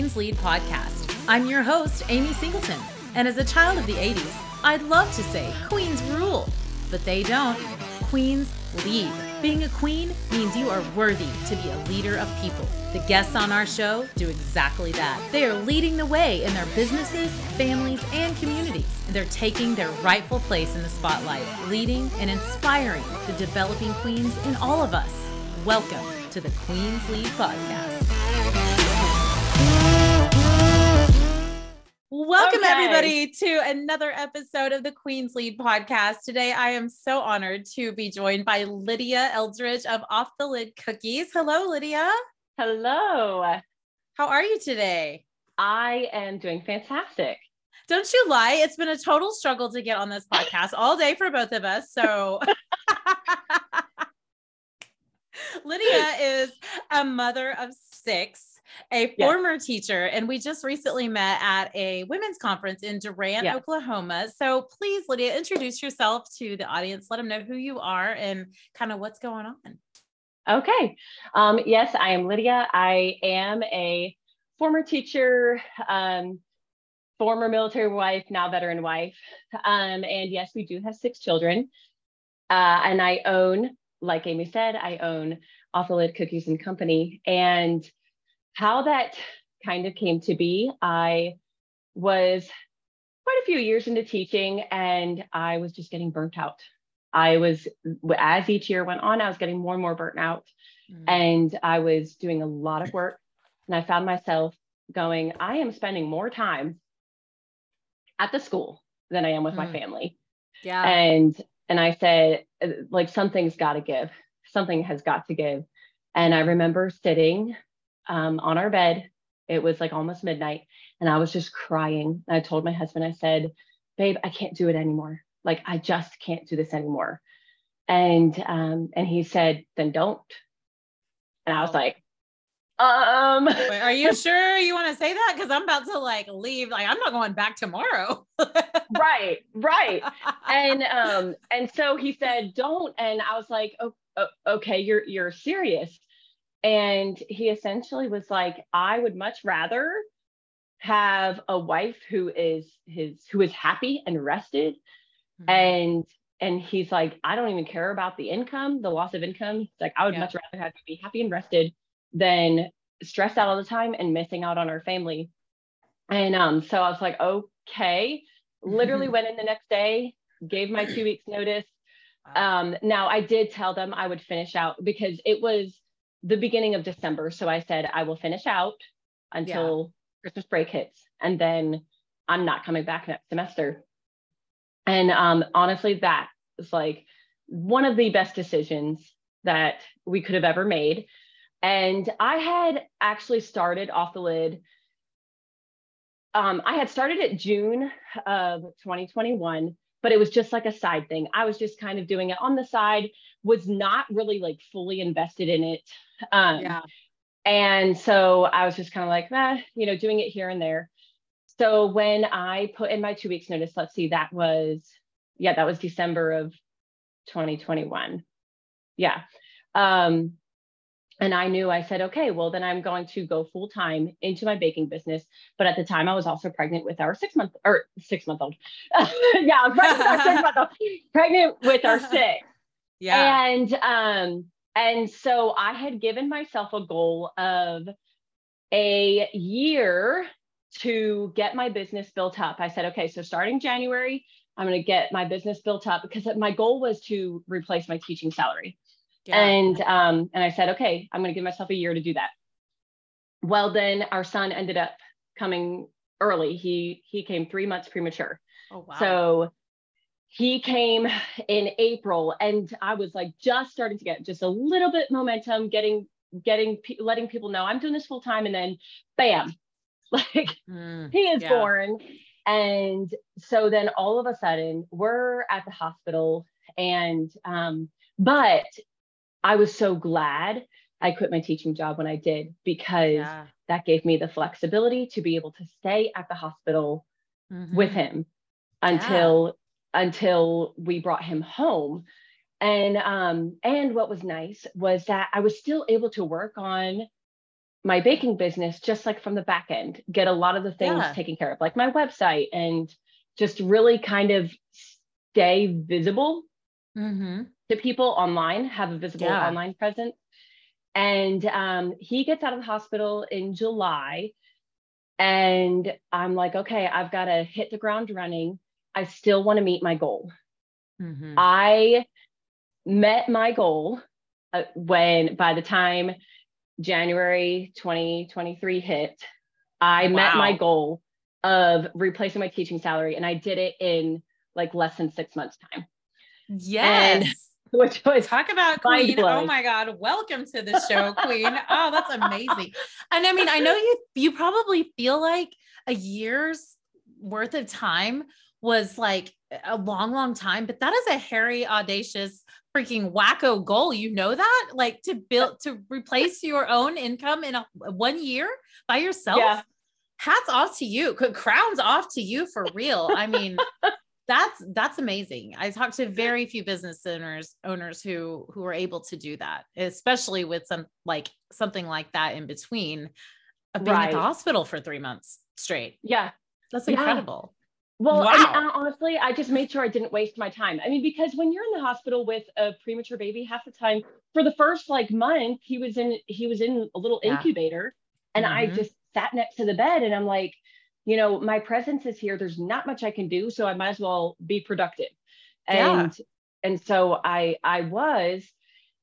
Queen's Lead podcast. I'm your host, Amy Singleton, and as a child of the 80s, I'd love to say Queens rule, but they don't. Queens lead. Being a queen means you are worthy to be a leader of people. The guests on our show do exactly that. They are leading the way in their businesses, families, and communities. They're taking their rightful place in the spotlight, leading and inspiring the developing queens in all of us. Welcome to the Queens Lead Podcast. Welcome, Okay. everybody, to another episode of the Queens Lead podcast. Today, I am so honored to be joined by Lydia Eldridge of Off the Lyd Cookies. Hello, Lydia. Hello. How are you today? I am doing fantastic. Don't you lie. It's been a total struggle to get on this podcast all day for both of us. So, Lydia is a mother of six, a Yes. former teacher, and we just recently met at a women's conference in Durant, Yes. Oklahoma. So, please, Lydia, introduce yourself to the audience. Let them know who you are and kind of what's going on. Okay. Um, yes, I am Lydia. I am a former teacher, um, former military wife, now veteran wife. Um, and yes, we do have six children. Uh, and I own, like Amy said, I own Off the Lyd Cookies and Company. And how that kind of came to be, I was quite a few years into teaching and I was just getting burnt out. I was, as each year went on, I was getting more and more burnt out Mm. and I was doing a lot of work. And I found myself going, I am spending more time at the school than I am with my Mm. family. yeah. And and I said, like something's got to give. Something has got to give. And I remember sitting um, on our bed. It was like almost midnight, and I was just crying. I told my husband, I said, "Babe, I can't do it anymore. Like I just can't do this anymore." And um, and he said, "Then don't." And I was like, um, Wait, are you sure you want to say that? Because I'm about to like leave. Like, I'm not going back tomorrow. right, right. and um and so he said don't and i was like oh, oh, okay you're you're serious and he essentially was like i would much rather have a wife who is his who is happy and rested. Mm-hmm. and and he's like i don't even care about the income the loss of income. He's like i would Yeah. much rather have you be happy and rested than stressed out all the time and missing out on our family. And um so i was like okay. Literally went in the next day gave my two weeks notice. Um now i did tell them i would finish out because it was the beginning of december. So i said i will finish out until christmas break hits and then i'm not coming back next semester. And um honestly that was like one of the best decisions that we could have ever made. And i had actually started off the Lyd um, I had started it June of 2021, but it was just like a side thing. I was just kind of doing it on the side, was not really like fully invested in it. Um, yeah. and so I was just kind of like, eh, you know, doing it here and there. So when I put in my two weeks notice, let's see, that was, yeah, that was December of 2021. Yeah. Um, and I knew I said, okay, well, then I'm going to go full time into my baking business. But at the time, I was also pregnant with our six month or six month old. yeah, pregnant with our six month old. Pregnant with our six. Yeah. And um, and so I had given myself a goal of a year to get my business built up. I said, okay, so starting January, I'm going to get my business built up because my goal was to replace my teaching salary. Yeah. And um, and I said, okay, I'm going to give myself a year to do that. Well, then our son ended up coming early. He he came three months premature. oh, wow. So he came in April, and I was like just starting to get just a little bit momentum, getting getting letting people know I'm doing this full time, and then bam, like Mm, he is Yeah. born. And so then all of a sudden we're at the hospital and um, but I was so glad I quit my teaching job when I did because yeah. that gave me the flexibility to be able to stay at the hospital with Mhm. him until until we brought him home and um and what was nice was that i was still able to work on my baking business just like from the back end, get a lot of the things Yeah. taken care of, like my website and just really kind of stay visible Mm-hmm. to people online, have a visible Yeah. online presence. And um, he gets out of the hospital in July. And I'm like, okay, I've got to hit the ground running. I still want to meet my goal. Mm-hmm. I met my goal uh, when by the time January 2023 hit, I met my goal of replacing my teaching salary and I did it in like less than 6 months time, Yes. which was Talk about Queen. Oh my God. Welcome to the show, Queen. Oh, that's amazing. And I mean, I know you you probably feel like a year's worth of time was like a long, long time, but that is a hairy, audacious, freaking wacko goal. You know that? Like to build to replace your own income in a one year by yourself. Yeah. Hats off to you. Crowns off to you for real. I mean, that's that's amazing. I talked to very few business owners owners who who are able to do that, especially with some like something like that in between of being at the hospital for three months straight. yeah. That's Yeah. incredible. Well, and, Wow. uh, honestly, I just made sure I didn't waste my time. I mean, because when you're in the hospital with a premature baby, half the time for the first like month, he was in he was in a little Yeah. incubator, and I Mhm. just sat next to the bed, and I'm like, you know, my presence is here. There's not much I can do, so I might as well be productive. Yeah. And and so I I was,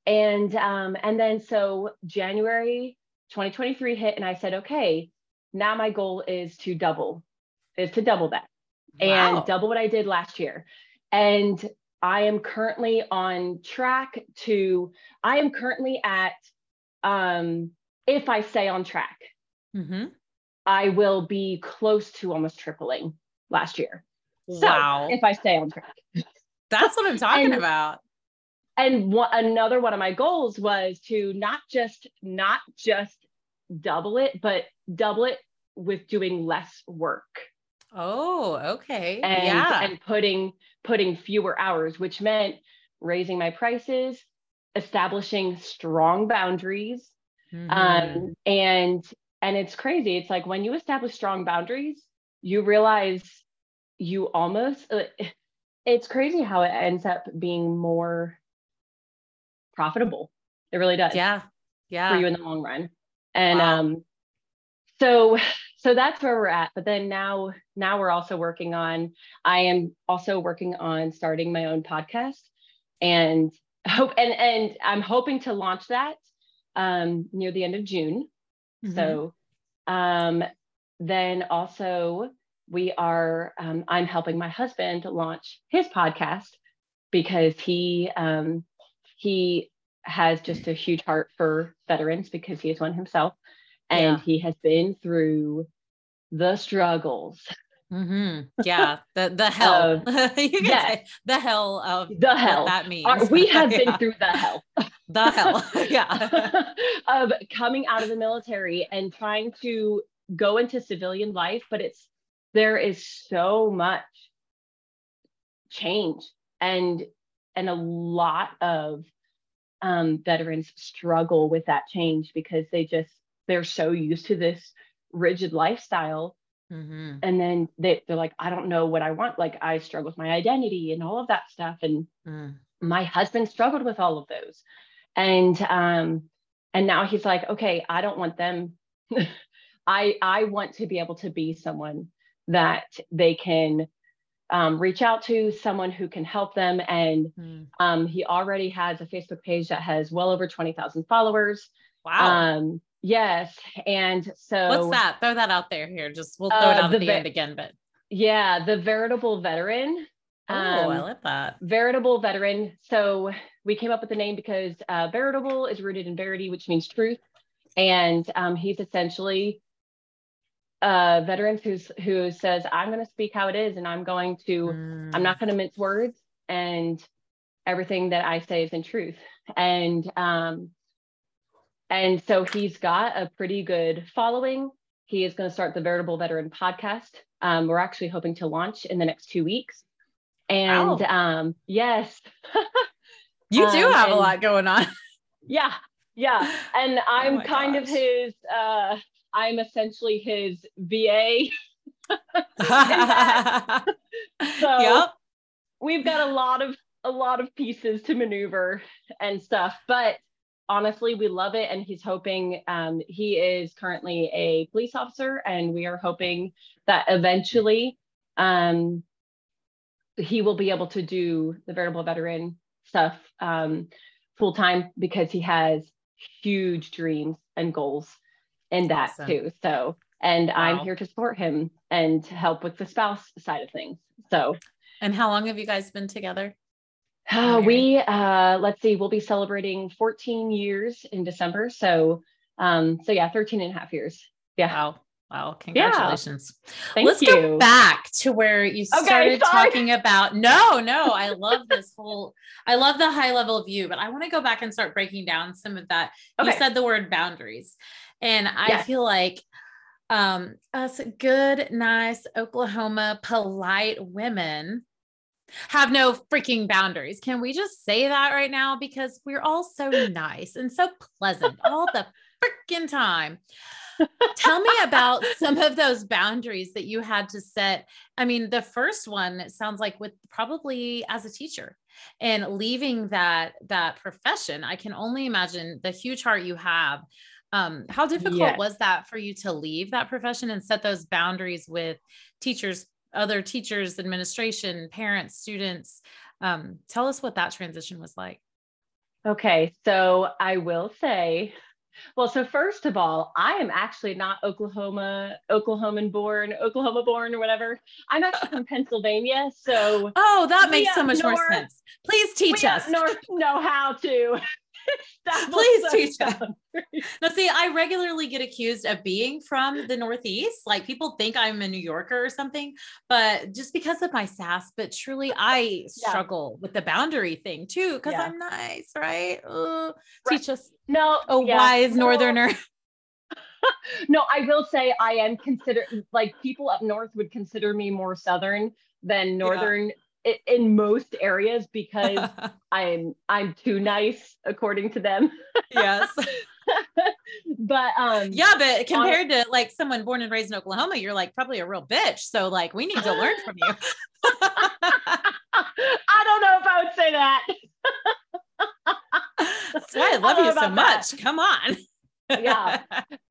and um and then so January 2023 hit, and I said, okay, now my goal is to double, is to double that Wow. and double what I did last year. And I am currently on track to, I am currently at, um, if I stay on track, Mhm. I will be close to almost tripling last year. So Wow. if I stay on track. That's what I'm talking and- about. And one, another one of my goals was to not just, not just double it, but double it with doing less work. Oh, okay. and yeah. and putting putting fewer hours which meant raising my prices establishing strong boundaries Mhm. um and and it's crazy it's like when you establish strong boundaries you realize you almost uh, it's crazy how it ends up being more profitable it really does yeah. Yeah. For you in the long run. And Wow. um so so that's where we're at. But then now now we're also working on I am also working on starting my own podcast and hope and and I'm hoping to launch that um near the end of June. Mhm. So um then also we are um, I'm helping my husband launch his podcast because he um he has just a huge heart for veterans because he is one himself and Yeah. he has been through the struggles Mhm. Yeah. The the hell. you can yes. say the hell of the hell that means. Uh, we have been through the hell the hell. Yeah. of coming out of the military and trying to go into civilian life but it's there is so much change and and a lot of um, veterans struggle with that change because they just they're so used to this rigid lifestyle Mhm. and then they, they're like i don't know what i want like i struggle with my identity and all of that stuff and Mm. my husband struggled with all of those and um and now he's like okay i don't want them i i want to be able to be someone that they can um, reach out to someone who can help them and Mm. um, he already has a facebook page that has well over 20000 followers Wow. um yes and so What's that? Throw that out there here. Just we'll throw it Uh, out the at the end again, but yeah the veritable veteran oh, I Um, like that. veritable veteran. So we came up with the name because uh, veritable is rooted in verity, which means truth, and um, he's essentially uh, veterans who's who says, "I'm going to speak how it is, and I'm going to. Mm. I'm not going to mince words, and everything that I say is in truth." And um, and so he's got a pretty good following. He is going to start the Veritable Veteran podcast. Um, we're actually hoping to launch in the next two weeks. And um, yes, You do um, have a lot going on. yeah, Yeah. And Oh I'm my kind of his uh I'm essentially his VA. So- yep. We've got a lot of a lot of pieces to maneuver and stuff, but honestly, we love it. And he's hoping um, he is currently a police officer, and we are hoping that eventually um, he will be able to do the veritable veteran stuff um, full time because he has huge dreams and goals in that Awesome. too. So, and I'm here to support him and to help with the spouse side of things. So, And how long have you guys been together? uh, we uh, let's see, we'll be celebrating 14 years in December. So, um, so yeah, 13 and a half years. Yeah. Wow. Wow. Congratulations. Thank Let's you. go back to where you started sorry. talking about. No, no, I love this whole, I love the high level view, but I want to go back and start breaking down some of that. You said the word boundaries. And I Yes. feel like um, us good, nice Oklahoma, polite women have no freaking boundaries. Can we just say that right now? Because we're all so nice and so pleasant all the freaking time. Tell me about some of those boundaries that you had to set. I mean, the first one it sounds like with probably as a teacher and leaving that that profession. I can only imagine the huge heart you have. Um, how difficult Yes. was that for you to leave that profession and set those boundaries with teachers, other teachers, administration, parents, students? Um, tell us what that transition was like. Okay, so I will say, well, so first of all, I am actually not Oklahoma, Oklahoman born, Oklahoma born or whatever. I'm actually from Pennsylvania, so Oh, that makes so much more sense. Please teach us. north know how to. Please teach us. Now, see, I regularly get accused of being from the Northeast. Like people think I'm a New Yorker or something, but just because of my sass, but truly I Yeah. struggle with the boundary thing too, because Yeah. I'm nice, right? Uh, Right. Teach us No, a yeah, wise no, northerner. No, I will say I am considered like people up north would consider me more southern than northern in most areas because I'm I'm too nice according to them. yes. but um Yeah, but compared to like someone born and raised in Oklahoma, you're like probably a real bitch. So like we need to learn from you. I don't know if I would say that. That's why I I love don't you so about that. much. Come on. Yeah.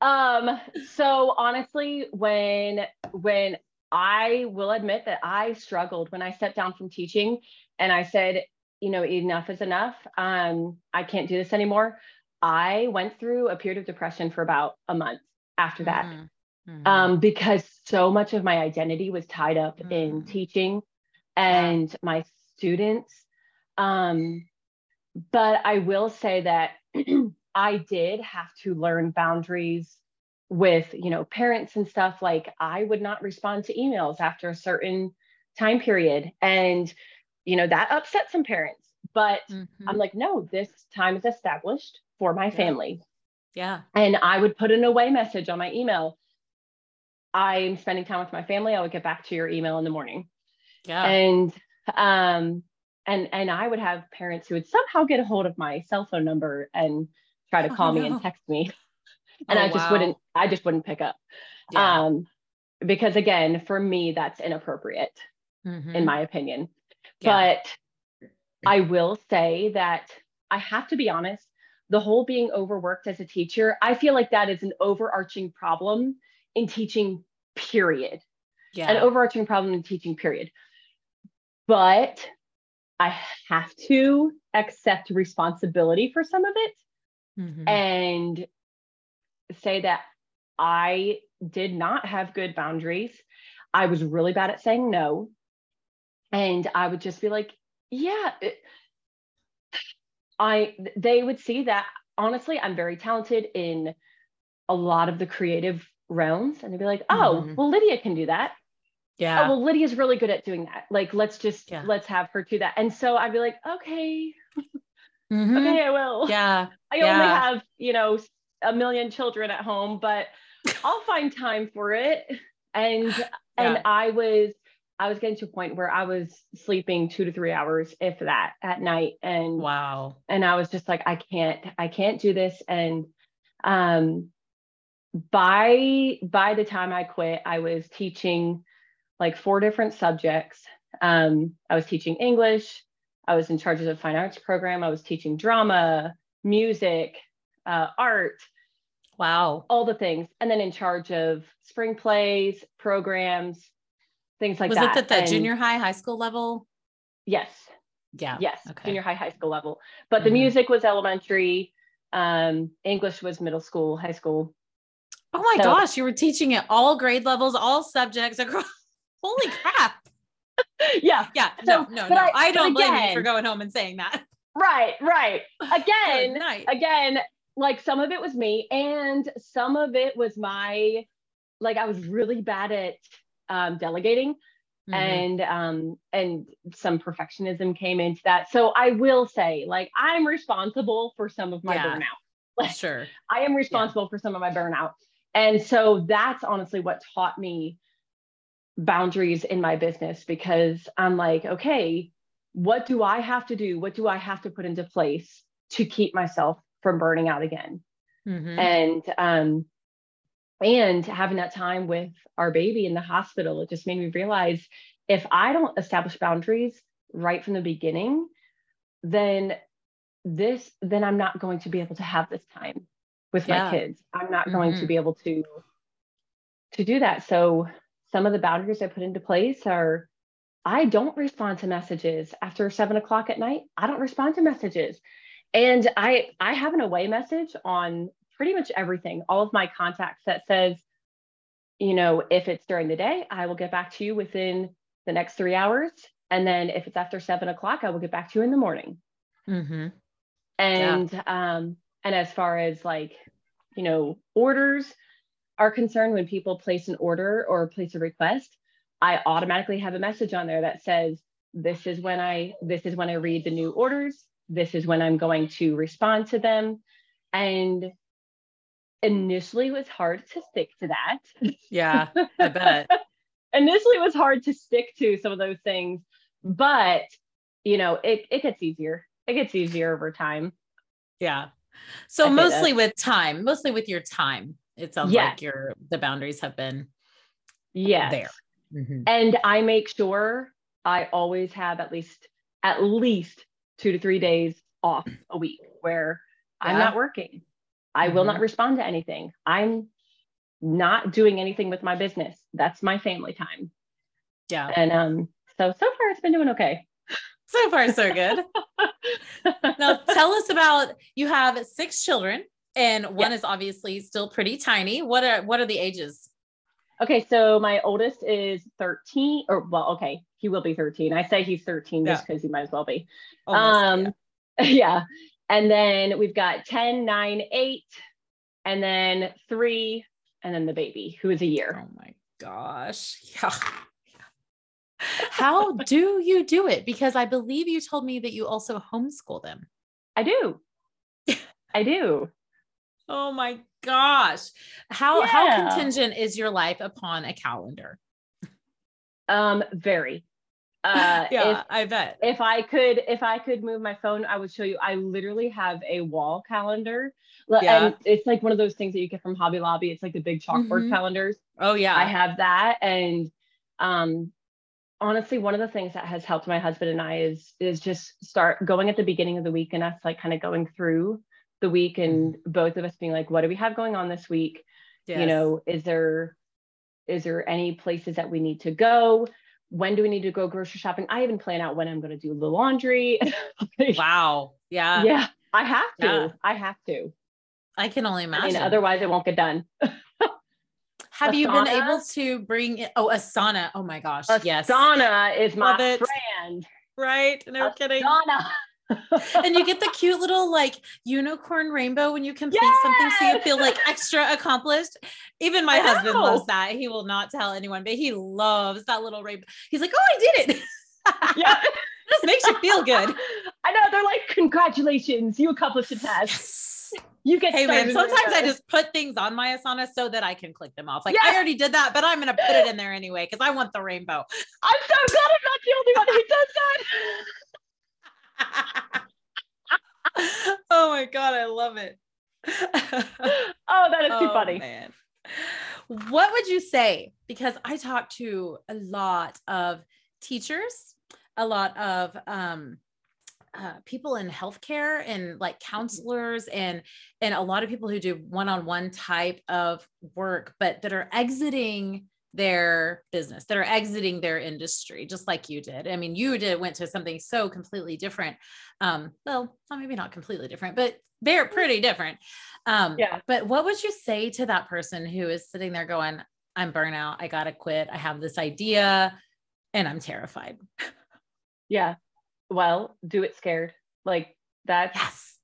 Um, so honestly, when when I will admit that I struggled when I stepped down from teaching and I said, you know, enough is enough. Um, I can't do this anymore. I went through a period of depression for about a month after that. Mhm. Mhm. Um, because so much of my identity was tied up in Mm. teaching and my students. Um, but I will say that I did have to learn boundaries with, you know, parents and stuff. Like I would not respond to emails after a certain time period. And, you know, that upset some parents. But Mhm. I'm like, no, this time is established for my Yeah. family. yeah. And I would put an away message on my email. I'm spending time with my family. I would get back to your email in the morning. Yeah. And um and and I would have parents who would somehow get a hold of my cell phone number and try to Oh, call me no. and text me. And Oh, I just wow. wouldn't I just wouldn't pick up. Yeah. Um because again, for me that's inappropriate Mhm. in my opinion. Yeah. But I will say that I have to be honest, the whole being overworked as a teacher, I feel like that is an overarching problem in teaching, period. yeah. An overarching problem in teaching, period. But I have to accept responsibility for some of it Mhm. and say that I did not have good boundaries. I was really bad at saying no. And I would just be like, yeah, it- I they would see that honestly, I'm very talented in a lot of the creative realms. And they'd be like, oh, Mhm. well, Lydia can do that. yeah. Oh, well, Lydia's really good at doing that. Like, let's just Yeah. let's have her do that. And so I'd be like, okay, Mhm. okay, I will. Yeah. I only have, you know, a million children at home, but I'll find time for it. And and I was I was getting to a point where I was sleeping two to three hours, if that, at night. And wow. And I was just like, I can't, I can't do this. And um by by the time I quit, I was teaching like four different subjects. Um, I was teaching English, I was in charge of the fine arts program, I was teaching drama, music, uh, art. Wow. All the things. And then in charge of spring plays, programs, things like was that. Was it at the and junior high, high school level? Yes. Yeah. Yes. Okay. Junior high, high school level. But the mm-hmm. music was elementary. Um, English was middle school, high school. Oh my so, gosh, you were teaching at all grade levels, all subjects across. Holy crap. yeah. Yeah. So, no, no, no. I, I don't blame you for going home and saying that. Right, right. Again, again, like some of it was me and some of it was my like I was really bad at um, delegating mm-hmm. and um, and some perfectionism came into that. So I will say, like, I'm responsible for some of my yeah. burnout. Like, sure, I am responsible yeah. for some of my burnout, and so that's honestly what taught me boundaries in my business because I'm like, okay, what do I have to do? What do I have to put into place to keep myself from burning out again? Mm-hmm. And um, and having that time with our baby in the hospital, it just made me realize if I don't establish boundaries right from the beginning, then this, then I'm not going to be able to have this time with yeah. my kids. I'm not mm-hmm. going to mm-hmm. be able to to do that. So some of the boundaries I put into place are I don't respond to messages after seven o'clock at night. I don't respond to messages. And I I have an away message on pretty much everything, all of my contacts that says, you know, if it's during the day, I will get back to you within the next three hours. And then if it's after seven o'clock, I will get back to you in the morning. Mm-hmm. And yeah. um, and as far as like, you know, orders are concerned, when people place an order or place a request, I automatically have a message on there that says, this is when I this is when I read the new orders. This is when I'm going to respond to them. And initially it was hard to stick to that. Yeah, I bet. initially it was hard to stick to some of those things, but you know, it, it gets easier. It gets easier over time. Yeah. So mostly with time, mostly with your time, it sounds yes. like your the boundaries have been yeah there. Mm-hmm. And I make sure I always have at least at least two to three days off a week where yeah. I'm not working. I will not mm-hmm. respond to anything. I'm not doing anything with my business. That's my family time. Yeah. And um, so so far it's been doing okay. So far, so good. now tell us about you have six children, and one yes. is obviously still pretty tiny. What are what are the ages? Okay, so my oldest is 13, or well, okay, he will be 13. I say he's 13 just because he might as well be. Almost, um, yeah. yeah. And then we've got 10, 9, 8, and then three, and then the baby who is a year. Oh my gosh. Yeah. How do you do it? Because I believe you told me that you also homeschool them. I do. I do. Oh my gosh. How yeah. how contingent is your life upon a calendar? Um, very. Uh, yeah, if, I bet. If I could, if I could move my phone, I would show you. I literally have a wall calendar, yeah. and it's like one of those things that you get from Hobby Lobby. It's like the big chalkboard mm-hmm. calendars. Oh yeah, I have that, and um, honestly, one of the things that has helped my husband and I is is just start going at the beginning of the week and us like kind of going through the week and mm-hmm. both of us being like, what do we have going on this week? Yes. You know, is there is there any places that we need to go? when do we need to go grocery shopping? I even plan out when I'm going to do the laundry. wow. Yeah. Yeah. I have to. Yeah. I have to. I can only imagine. I mean, otherwise, it won't get done. have you been able to bring in, oh Asana? Oh my gosh. Asana yes. Asana is my friend. Right. No Asana. kidding and you get the cute little like unicorn rainbow when you complete yes! something so you feel like extra accomplished even my husband loves that he will not tell anyone but he loves that little rainbow he's like oh i did it yeah this makes you feel good i know they're like congratulations you accomplished a task yes. You get Hey man, sometimes I just put things on my Asana so that I can click them off. Like Yeah. I already did that, but I'm gonna put it in there anyway because I want the rainbow. I'm so glad I'm not the only one who does that. oh my god, I love it. Oh, that is too Oh, funny. man. What would you say? Because I talk to a lot of teachers, a lot of um, uh, people in healthcare and like counselors and and a lot of people who do one-on-one type of work, but that are exiting their business, that are exiting their industry, just like you did. I mean, you did went to something so completely different. Um, well, well, maybe not completely different, but they're pretty different. Um, Yeah. But what would you say to that person who is sitting there going, I'm burnout, I gotta quit, I have this idea, and I'm terrified. Yeah. Well, do it scared. Like that Yes.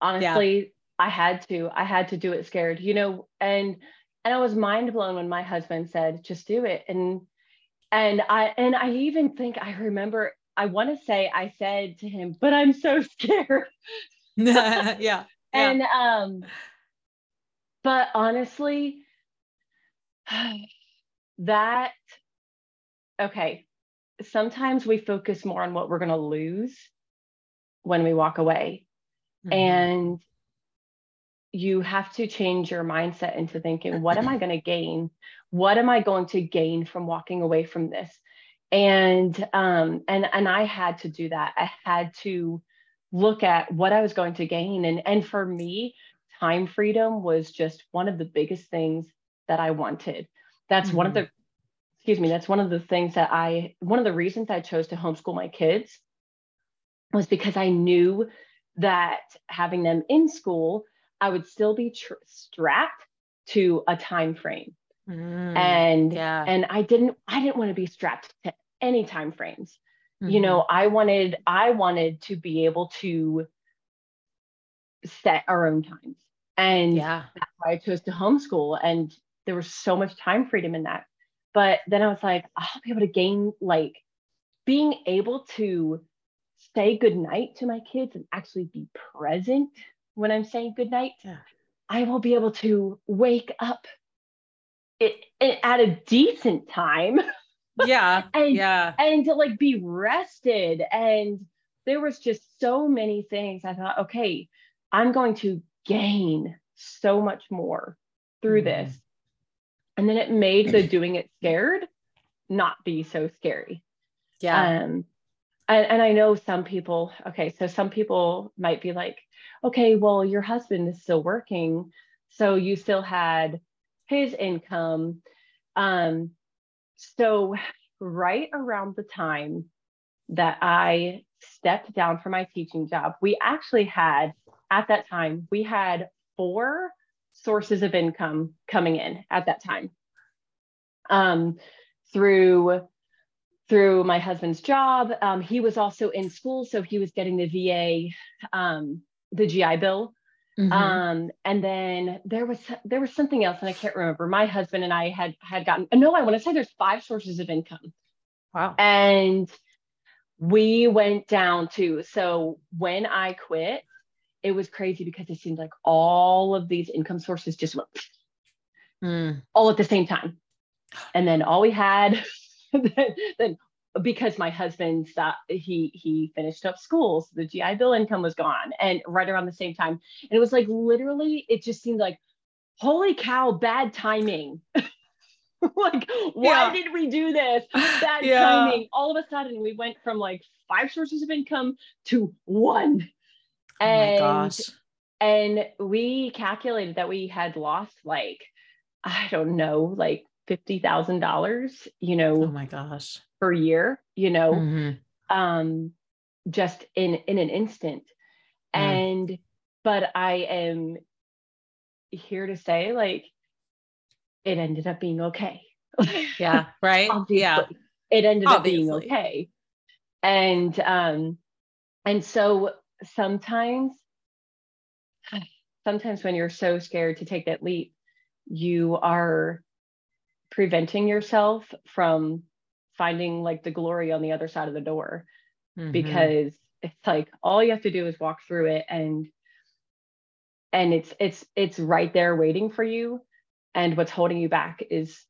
honestly, I had to. I had to do it scared. You know, and and I was mind blown when my husband said, just do it. And and I and I even think I remember I want to say I said to him, but I'm so scared. yeah. Yeah. And um, but honestly, that okay. Sometimes we focus more on what we're going to lose when we walk away. Mhm. And you have to change your mindset into thinking, what am I going to gain? What am I going to gain from walking away from this? And um, and and I had to do that. I had to look at what I was going to gain. And and for me, time freedom was just one of the biggest things that I wanted. That's one of the excuse me, that's one of the things that I one of the reasons I chose to homeschool my kids was because I knew that having them in school, I would still be tr- strapped to a time frame. Mm, And yeah. and I didn't I didn't want to be strapped to any time frames. You Mhm. know, I wanted I wanted to be able to set our own times. And yeah. that's why I chose to homeschool. And there was so much time freedom in that. But then I was like, I'll be able to gain like being able to say goodnight to my kids and actually be present when I'm saying goodnight. Yeah. I will be able to wake up it, it at a decent time Yeah. and Yeah. and to like be rested and there was just so many things i thought okay i'm going to gain so much more through Mhm. this and then it made the doing it scared not be so scary Yeah. um and, and i know some people okay so some people might be like okay well your husband is still working so you still had his income. Um so right around the time that i stepped down from my teaching job we actually had at that time we had four sources of income coming in at that time. Um through through my husband's job. Um, he was also in school, so he was getting the VA, um, the GI Bill, Mhm. um, and then there was there was something else, and I can't remember. My husband and I had had gotten no, I want to say there's five sources of income, wow. and we went down to. So when I quit, it was crazy because it seemed like all of these income sources just went Mm. all at the same time. And then all we had, then, then because my husband stopped, he he finished up school, so the GI Bill income was gone, and right around the same time, and it was like literally, it just seemed like, holy cow, bad timing. like, why Yeah. did we do this? Bad Yeah. timing. All of a sudden, we went from like five sources of income to one. Oh And gosh. and we calculated that we had lost like i don't know like $50000 you know Oh my gosh. per year you know Mhm. um just in in an instant Mm. and but i am here to say like it ended up being okay Yeah. Right. obviously Yeah. it ended up being okay and um and so sometimes sometimes when you're so scared to take that leap you are preventing yourself from finding like the glory on the other side of the door Mhm. because it's like all you have to do is walk through it and and it's it's it's right there waiting for you and what's holding you back is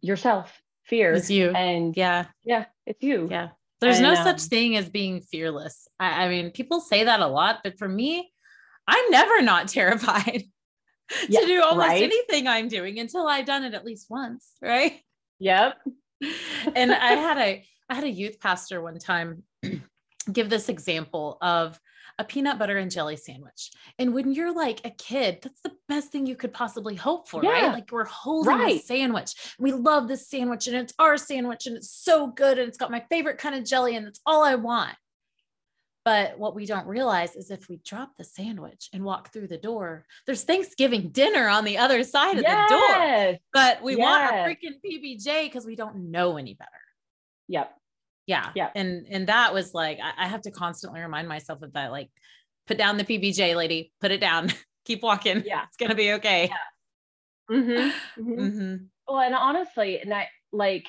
yourself fear It's you. and Yeah. yeah it's you Yeah. There's And, no um, such thing as being fearless. I, I mean, people say that a lot, but for me, I'm never not terrified Yeah, to do almost right? anything I'm doing until I've done it at least once. Right. yep and I had a I had a youth pastor one time give this example of a peanut butter and jelly sandwich. And when you're like a kid, that's the best thing you could possibly hope for, Yeah. right? Like we're holding Right. this sandwich. We love this sandwich and it's our sandwich and it's so good and it's got my favorite kind of jelly and it's all I want. But what we don't realize is if we drop the sandwich and walk through the door, there's Thanksgiving dinner on the other side of the door. But we want our Yes. freaking PBJ because we don't know any better. Yep. Yeah. Yeah. and and that was like I, I have to constantly remind myself of that like put down the pbj lady. Put it down. Keep walking. Yeah. it's gonna be okay. Mm-hmm. Mm-hmm. Well, and honestly, and I like,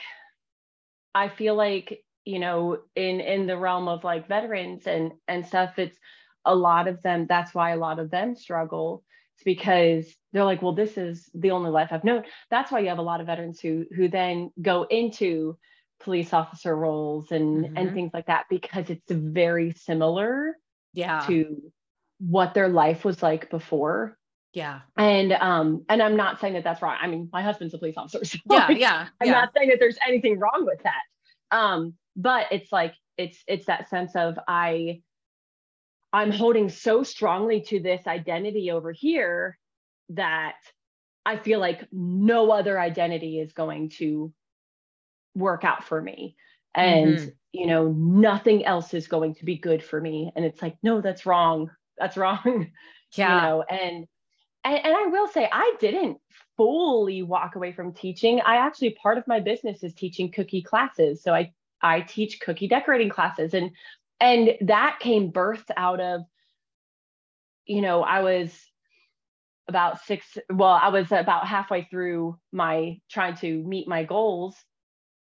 I feel like you know, in in the realm of like veterans and and stuff, it's a lot of them. That's why a lot of them struggle. It's because they're like, well, this is the only life I've known. That's why you have a lot of veterans who who then go into police officer roles and and Mhm. things like that because it's very similar yeah to what their life was like before yeah and um and i'm not saying that that's wrong i mean my husband's a police officer so yeah yeah i'm yeah not saying that there's anything wrong with that um but it's like it's it's that sense of i i'm holding so strongly to this identity over here that i feel like no other identity is going to work out for me. And Mhm. you know nothing else is going to be good for me. And it's like no that's wrong. That's wrong. Yeah. you know and, and and i will say i didn't fully walk away from teaching. I actually part of my business is teaching cookie classes. So i i teach cookie decorating classes and and that came birthed out of you know i was about six well i was about halfway through my trying to meet my goals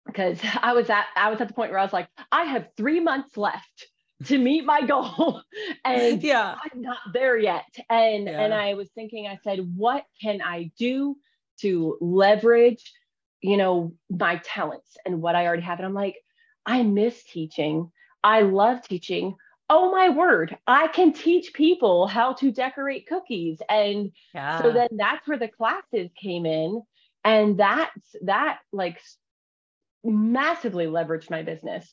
because i was at i was at the point where i was like i have three months left to meet my goal and yeah I'm not there yet. And and I was thinking, I said, what can I do to leverage, you know, my talents and what I already have? And I'm like, I miss teaching. I love teaching. Oh my word, I can teach people how to decorate cookies. And yeah so then that's where the classes came in. And that's that like massively leveraged my business.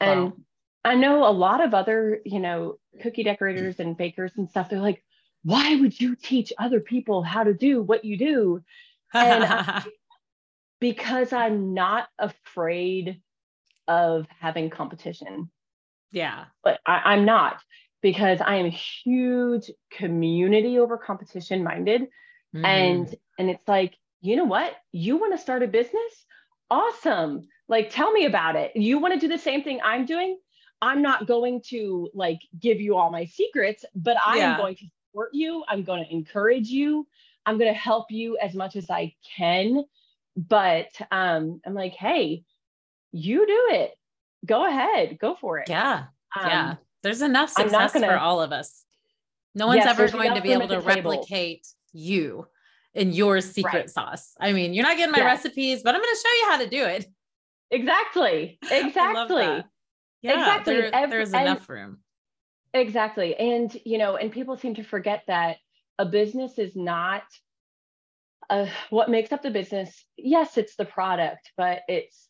And Wow. I know a lot of other, you know, cookie decorators and bakers and stuff. They're like, why would you teach other people how to do what you do? and I- Because I'm not afraid of having competition, yeah but I, I'm not because I am a huge community over competition minded. Mhm. And and it's like, you know what? You want to start a business? Awesome. Like tell me about it. You want to do the same thing I'm doing? I'm not going to like give you all my secrets, but I Yeah. am going to support you. I'm going to encourage you. I'm going to help you as much as I can. But um I'm like, "Hey, you do it. Go ahead. Go for it." yeah Um, yeah there's enough success for gonna- all of us no one's Yes, ever going to be able to replicate you and your secret Right. sauce i mean you're not getting my recipes but i'm going to show you how to do it Exactly. Exactly. yeah Exactly. there- Ev- there's and- enough room Exactly. And, you know, and people seem to forget that a business is not uh, what makes up the business. Yes, it's the product, but it's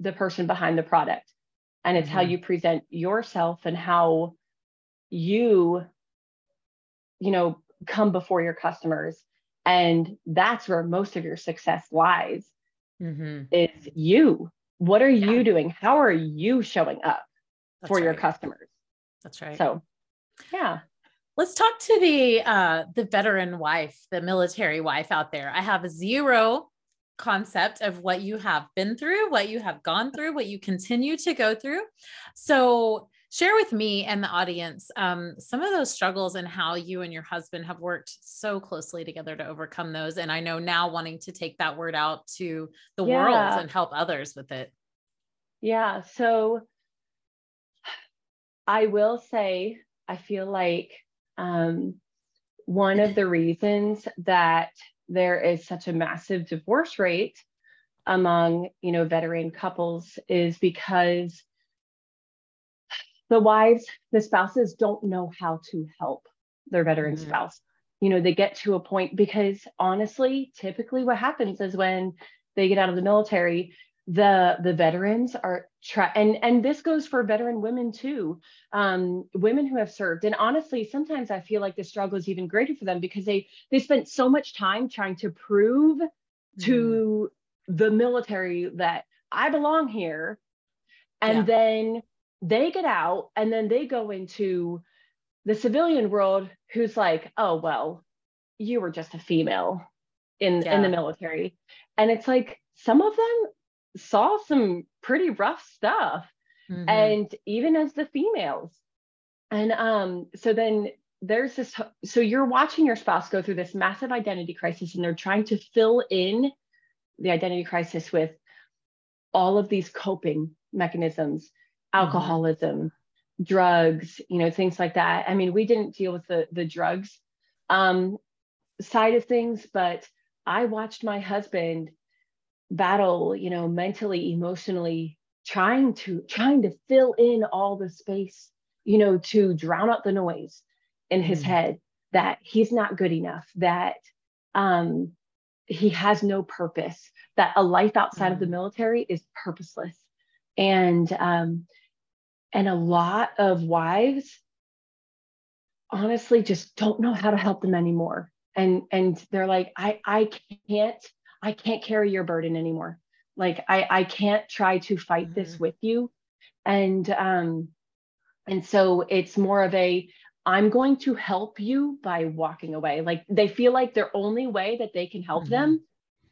the person behind the product. And it's how Mhm. you present yourself and how you, you know, come before your customers. And that's where most of your success lies Mhm. is you. What are Yeah. you doing? How are you showing up That's for your customers? That's right. So, yeah. Let's talk to the uh, the veteran wife, the military wife out there. I have zero concept of what you have been through, what you have gone through, what you continue to go through. So share with me and the audience um, some of those struggles and how you and your husband have worked so closely together to overcome those. And I know now wanting to take that word out to the world and help others with it. Yeah. So I will say, I feel like um, one of the reasons that there is such a massive divorce rate among you know veteran couples is because the wives the spouses don't know how to help their veteran mm-hmm. spouse you know they get to a point because honestly typically what happens is when they get out of the military the the veterans are try and and this goes for veteran women too um, women who have served and honestly sometimes i feel like the struggle is even greater for them because they they spent so much time trying to prove mm-hmm. to the military that i belong here and yeah. then they get out and then they go into the civilian world who's like oh well you were just a female in yeah. in the military and it's like some of them saw some pretty rough stuff mm-hmm. and even as the females and um so then there's this so you're watching your spouse go through this massive identity crisis and they're trying to fill in the identity crisis with all of these coping mechanisms mm-hmm. alcoholism mm-hmm. drugs you know things like that i mean we didn't deal with the the drugs um side of things but i watched my husband battle you know mentally emotionally trying to trying to fill in all the space you know to drown out the noise in his mm. head that he's not good enough that um he has no purpose that a life outside mm. of the mm. military is purposeless and um and a lot of wives honestly just don't know how to help them anymore and and they're like i i can't I can't carry your burden anymore. Like I, I can't try to fight mm-hmm. this with you. And um, and so it's more of a I'm going to help you by walking away. Like they feel like their only way that they can help mm-hmm. them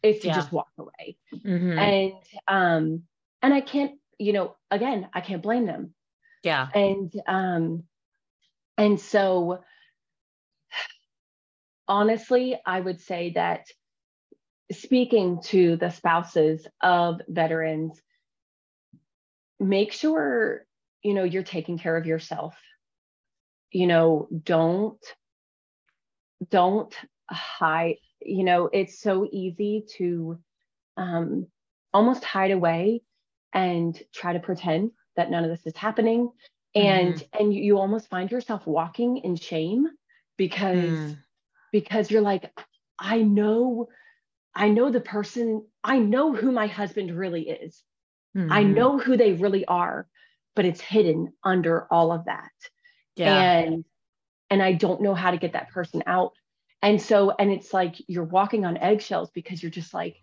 is to yeah. just walk away. Mm-hmm. And um, and I can't, you know, again, I can't blame them. Yeah. And um, and so honestly, I would say that speaking to the spouses of veterans, make sure you know you're taking care of yourself. You know, don't don't hide. You know, it's so easy to um, almost hide away and try to pretend that none of this is happening and mm-hmm. and you almost find yourself walking in shame because mm. because you're like i know I know the person, I know who my husband really is. Mm-hmm. I know who they really are, but it's hidden under all of that. Yeah. And and I don't know how to get that person out. And so and it's like you're walking on eggshells because you're just like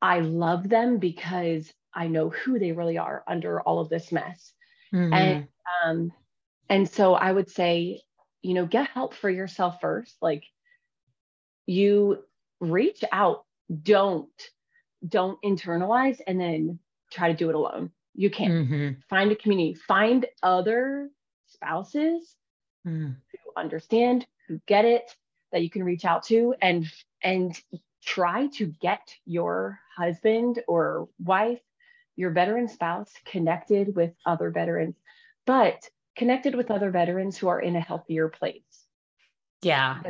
I love them because I know who they really are under all of this mess. Mm-hmm. And um and so I would say, you know, get help for yourself first. Like you reach out. Don't don't internalize and then try to do it alone. You can't. Mm-hmm. find a community. Find other spouses mm. who understand who get it that you can reach out to and and try to get your husband or wife your veteran spouse connected with other veterans but connected with other veterans who are in a healthier place. Yeah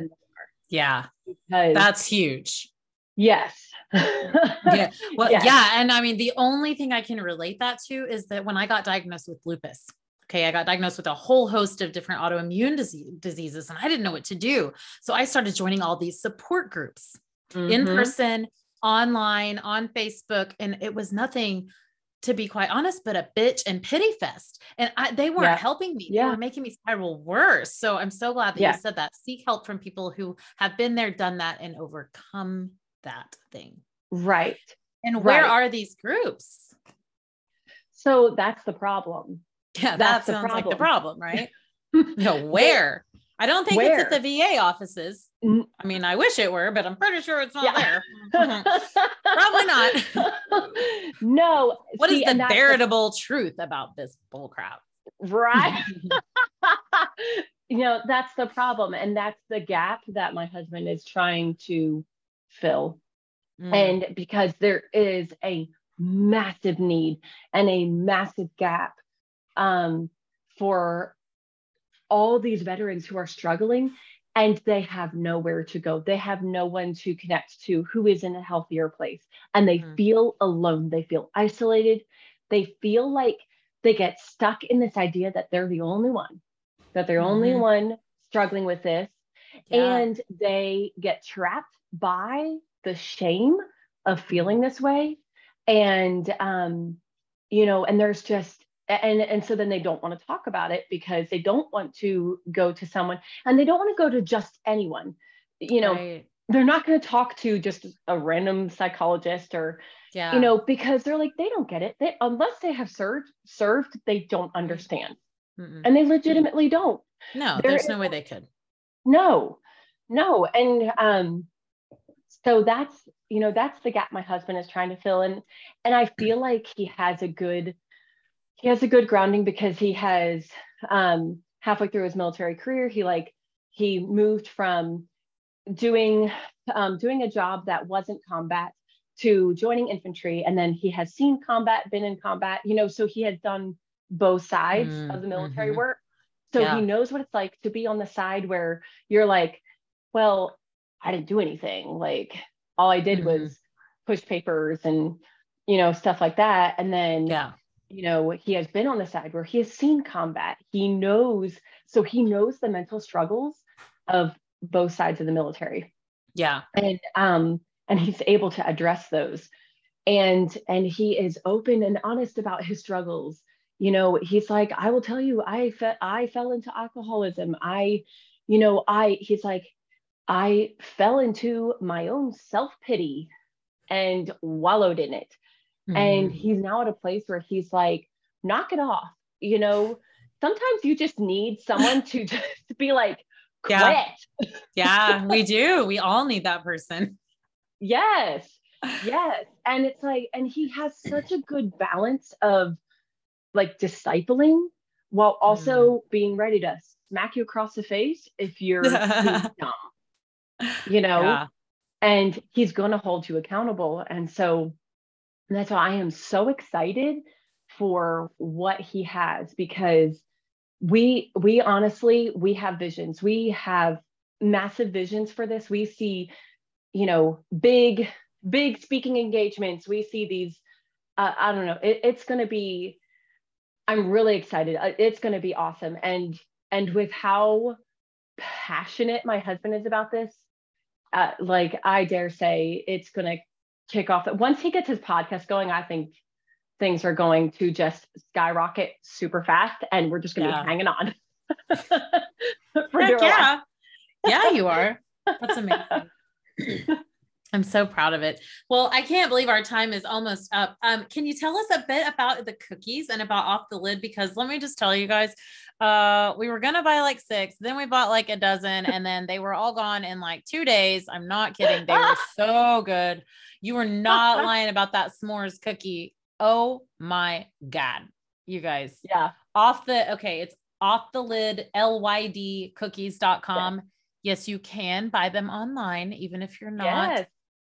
yeah. Because That's huge. Yes. yeah. Well, yes. yeah. And I mean, the only thing I can relate that to is that when I got diagnosed with lupus, okay, I got diagnosed with a whole host of different autoimmune disease, diseases and I didn't know what to do. So I started joining all these support groups mm-hmm. in person, online, on Facebook. And it was nothing to be quite honest, but a bitch and pity fest. And I, they weren't yeah. helping me. Yeah. They were making me spiral worse. So I'm so glad that yeah. you said that. Seek help from people who have been there, done that, and overcome that thing. Right. And where right. are these groups? So that's the problem. Yeah, that's that sounds problem. like the problem, right? no, where? I don't think Where? it's at the VA offices. I mean, I wish it were, but I'm pretty sure it's not yeah. there. Probably not. no. What see, is the veritable the- truth about this bullcrap? Right. you know, that's the problem. And that's the gap that my husband is trying to fill. Mm. And because there is a massive need and a massive gap um, for all these veterans who are struggling and they have nowhere to go. They have no one to connect to who is in a healthier place. And they mm-hmm. feel alone. They feel isolated. They feel like they get stuck in this idea that they're the only one, that they're mm-hmm. only one struggling with this. Yeah. And they get trapped by the shame of feeling this way. And, um, you know, and there's just and and so then they don't want to talk about it because they don't want to go to someone and they don't want to go to just anyone you know right. they're not going to talk to just a random psychologist or yeah. you know because they're like they don't get it they unless they have served served they don't understand Mm-mm. and they legitimately don't no there there's no way they could no no and um so that's you know that's the gap my husband is trying to fill in and i feel like he has a good he has a good grounding because he has um, halfway through his military career, he like he moved from doing um, doing a job that wasn't combat to joining infantry, and then he has seen combat, been in combat, you know, so he has done both sides mm, of the military mm-hmm. work. So yeah. he knows what it's like to be on the side where you're like, well, I didn't do anything. Like all I did mm-hmm. was push papers and you know stuff like that, and then yeah you know he has been on the side where he has seen combat. He knows so he knows the mental struggles of both sides of the military. Yeah. And um and he's able to address those. And and he is open and honest about his struggles. You know he's like i will tell you i fe- i fell into alcoholism. I you know i he's like i fell into my own self-pity and wallowed in it Mm-hmm. And he's now at a place where he's like, knock it off. You know, sometimes you just need someone to just be like, quit. Yeah. yeah, we do. We all need that person. Yes. Yes. And it's like, and he has such a good balance of like discipling while also mm. being ready to smack you across the face if you're dumb, you know? Yeah. And he's going to hold you accountable. And so and that's why I am so excited for what he has because we we honestly we have visions. We have massive visions for this. We see, you know, big big speaking engagements. We see these uh, I don't know. It, it's going to be I'm really excited. Uh, it's going to be awesome and and with how passionate my husband is about this uh, like I dare say it's going to kick off. That once he gets his podcast going, I think things are going to just skyrocket super fast, and we're just going to yeah. be hanging on. Heck, yeah, yeah, you are. That's amazing. I'm so proud of it. Well, I can't believe our time is almost up. Um, can you tell us a bit about the cookies and about off the Lyd? Because let me just tell you guys, uh, we were gonna buy like six, then we bought like a dozen, and then they were all gone in like two days. I'm not kidding. They were so good. You were not lying about that s'mores cookie. Oh my God. You guys. Yeah. Off the, okay, it's off the Lyd, lydcookies.com. Yes. yes, you can buy them online, even if you're not yes.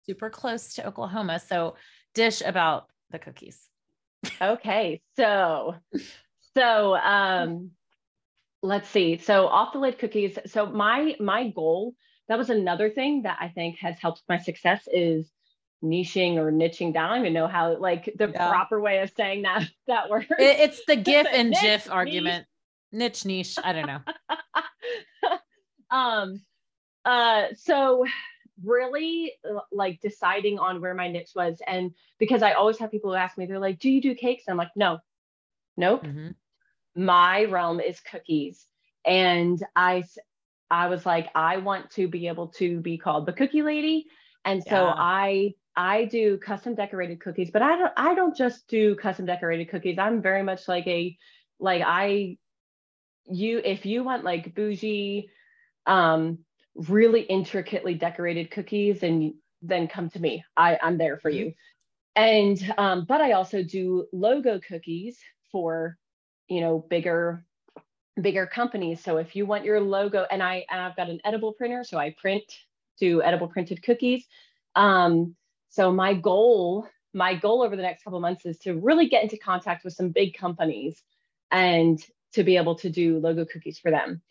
Super close to Oklahoma. So, dish about the cookies. okay. So, so, um, let's see. So off the Lyd cookies. So my my goal that was another thing that I think has helped my success is niching or niching down. I don't even know how like the yeah. proper way of saying that that word. It, it's the GIF and niche, GIF argument. Niche niche. I don't know. um uh so really uh, like deciding on where my niche was and because I always have people who ask me, they're like, do you do cakes? And I'm like, no, nope. Mm-hmm. My realm is cookies. And I I was like, I want to be able to be called the cookie lady. And so yeah. I I do custom decorated cookies, but I don't I don't just do custom decorated cookies. I'm very much like a like I you if you want like bougie um really intricately decorated cookies and then come to me. I I'm there for you. And um but I also do logo cookies for you know bigger bigger companies. So if you want your logo and I and I've got an edible printer so I print do edible printed cookies. Um so my goal, my goal over the next couple months is to really get into contact with some big companies and to be able to do logo cookies for them.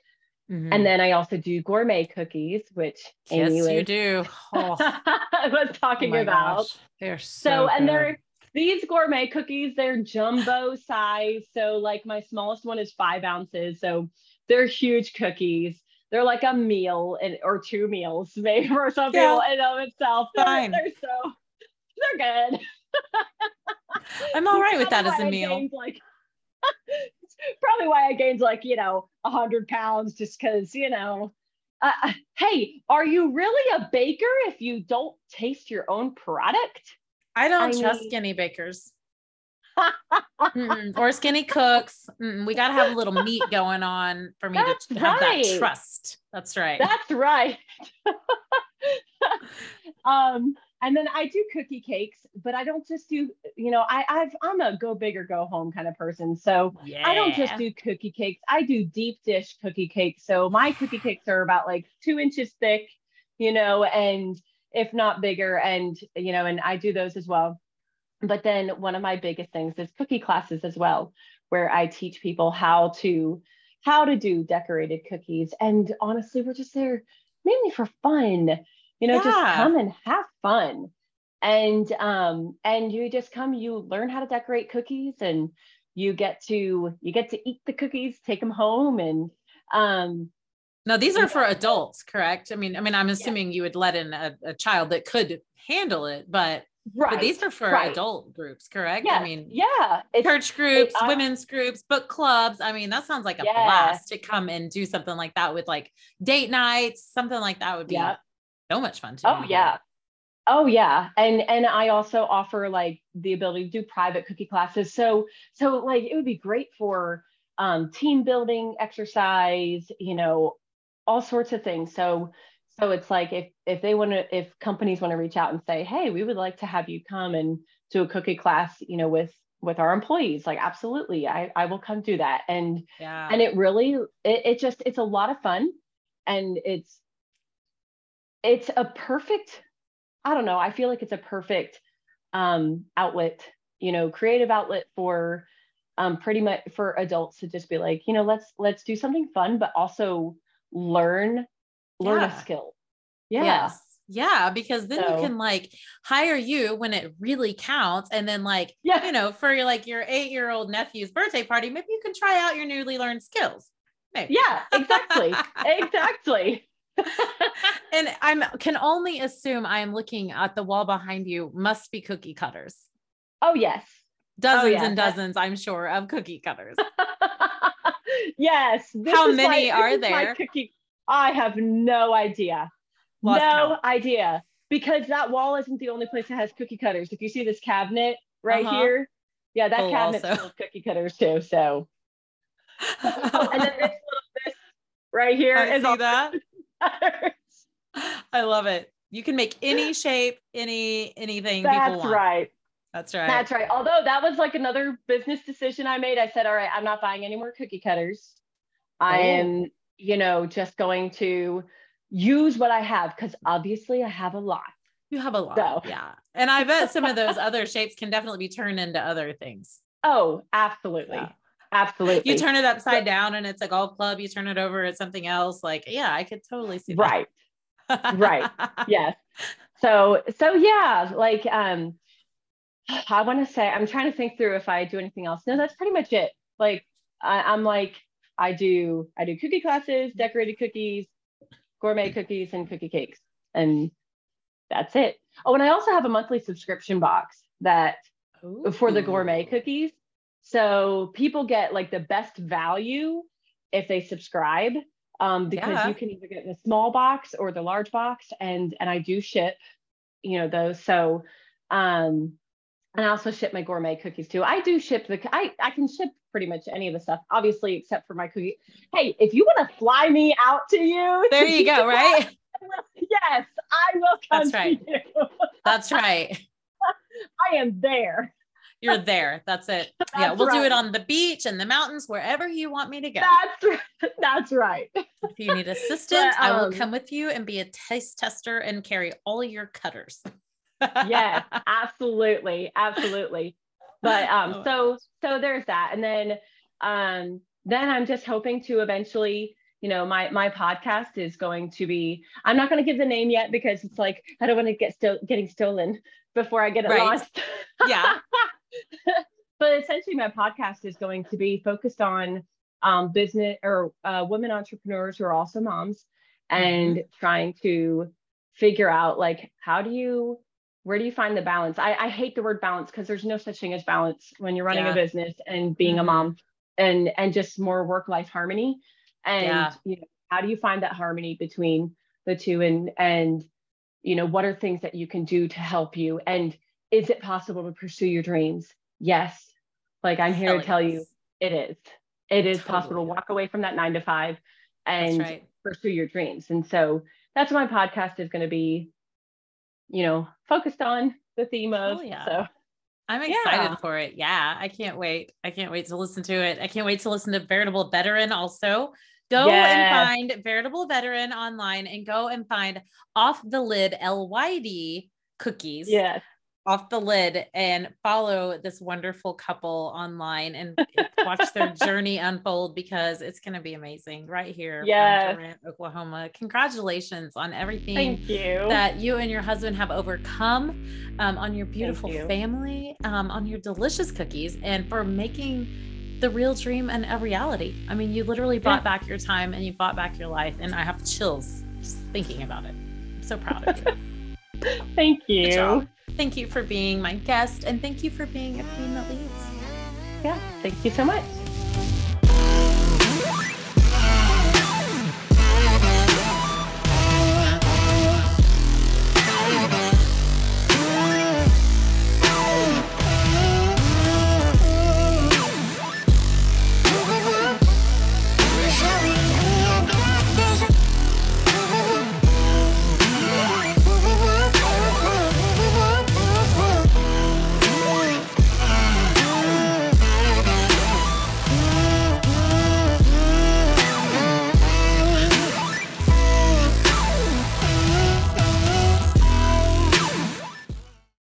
Mm-hmm. And then I also do gourmet cookies, which yes, Amy you do. Oh. I was talking oh about. Gosh. They're so, so and they're these gourmet cookies. They're jumbo size. So like my smallest one is five ounces. So they're huge cookies. They're like a meal and or two meals maybe for some yeah. people in of itself. They're, they're so they're good. I'm all right with that as a meal. Like probably why I gained like, you know, a hundred pounds just because, you know, uh, uh, hey, are you really a baker if you don't taste your own product? I don't I trust mean... skinny bakers. or skinny cooks. Mm-mm. We got to have a little meat going on for me That's to have right. that trust. That's right. That's right. um, and then I do cookie cakes, but I don't just do, you know, I I've I'm a go big or go home kind of person. So yeah. I don't just do cookie cakes. I do deep dish cookie cakes. So my cookie cakes are about like two inches thick, you know, and if not bigger. And, you know, and I do those as well. But then one of my biggest things is cookie classes as well, where I teach people how to how to do decorated cookies. And honestly, we're just there mainly for fun you know yeah. just come and have fun and um and you just come you learn how to decorate cookies and you get to you get to eat the cookies take them home and um now these are for adults correct i mean i mean i'm assuming yeah. you would let in a, a, child that could handle it but Right. But these are for right. adult groups, correct? Yeah. I mean, yeah. church groups, it, uh, women's groups, book clubs. I mean, that sounds like a yeah. blast to come and do something like that with like date nights, something like that would be yeah so much fun too. Oh yeah. Oh yeah. And and I also offer like the ability to do private cookie classes. So so like it would be great for um, team building exercise, you know, all sorts of things. So so it's like if if they want to if companies want to reach out and say, "Hey, we would like to have you come and do a cookie class, you know, with with our employees like absolutely i i will come do that and yeah and it really it, it just it's a lot of fun and it's it's a perfect i don't know i feel like it's a perfect um, outlet you know creative outlet for um, pretty much for adults to just be like you know let's let's do something fun but also learn learn yeah. a skill yeah yes. yeah because then so, you can like hire you when it really counts and then like yeah. you know for your like your eight year old nephew's birthday party maybe you can try out your newly learned skills maybe. yeah exactly exactly and I'm can only assume I am looking at the wall behind you must be cookie cutters. Oh yes. Dozens oh, yeah. and dozens, I'm sure, of cookie cutters. yes. How many my, are there? Cookie, I have no idea. Lost no count. idea. Because that wall isn't the only place that has cookie cutters. If you see this cabinet right uh-huh. here, yeah, that oh, cabinet has cookie cutters too. So, oh, and then this, this right here I is all that. I love it. You can make any shape, any anything. That's right. That's right. That's right. Although that was like another business decision I made. I said, all right, I'm not buying any more cookie cutters. I oh. am, you know, just going to use what I have because obviously I have a lot. You have a lot. So. Yeah. And I bet some of those other shapes can definitely be turned into other things. Oh, absolutely. Yeah. Absolutely. You turn it upside down and it's a golf club. You turn it over it's something else. Like, yeah, I could totally see that. Right. right. Yes. So, so yeah, like, um, I want to say, I'm trying to think through if I do anything else. No, that's pretty much it. Like, I, I'm like, I do, I do cookie classes, decorated cookies, gourmet cookies, and cookie cakes. And that's it. Oh, and I also have a monthly subscription box that Ooh. for the gourmet cookies. So people get like the best value if they subscribe um, because yeah. you can either get the small box or the large box, and and I do ship, you know those. So um, and I also ship my gourmet cookies too. I do ship the I I can ship pretty much any of the stuff, obviously except for my cookie. Hey, if you want to fly me out to you, there you go, right? yes, I will come That's right. That's right. I am there. You're there. That's it. That's yeah, we'll right. do it on the beach and the mountains, wherever you want me to go. That's right. That's right. If you need assistance, but, um, I will um, come with you and be a taste tester and carry all your cutters. yes, absolutely, absolutely. But um, oh, so so there's that, and then um, then I'm just hoping to eventually, you know, my my podcast is going to be. I'm not going to give the name yet because it's like I don't want to get still getting stolen before I get it right. launched. Yeah. but essentially, my podcast is going to be focused on um, business or uh, women entrepreneurs who are also moms and mm-hmm. trying to figure out like how do you where do you find the balance i, I hate the word balance because there's no such thing as balance when you're running yeah. a business and being mm-hmm. a mom and and just more work life harmony and yeah. you know how do you find that harmony between the two and and you know what are things that you can do to help you and is it possible to pursue your dreams yes like i'm here Hell to tell yes. you it is it is totally. possible to walk away from that nine to five and right. pursue your dreams and so that's what my podcast is going to be you know focused on the theme of yeah. so I'm excited yeah. for it. Yeah, I can't wait. I can't wait to listen to it. I can't wait to listen to Veritable Veteran also. Go and find Veritable Veteran online and go and find Off the Lid LYD cookies. Yes. Off the Lyd and follow this wonderful couple online and watch their journey unfold because it's going to be amazing right here yes. Durant, Oklahoma. Congratulations on everything Thank you. that you and your husband have overcome um, on your beautiful you. family, um, on your delicious cookies, and for making the real dream and a reality. I mean, you literally bought yeah. back your time and you bought back your life, and I have chills just thinking about it. I'm so proud of you. Thank you. Thank you for being my guest, and thank you for being a queen that leads. Yeah, thank you so much.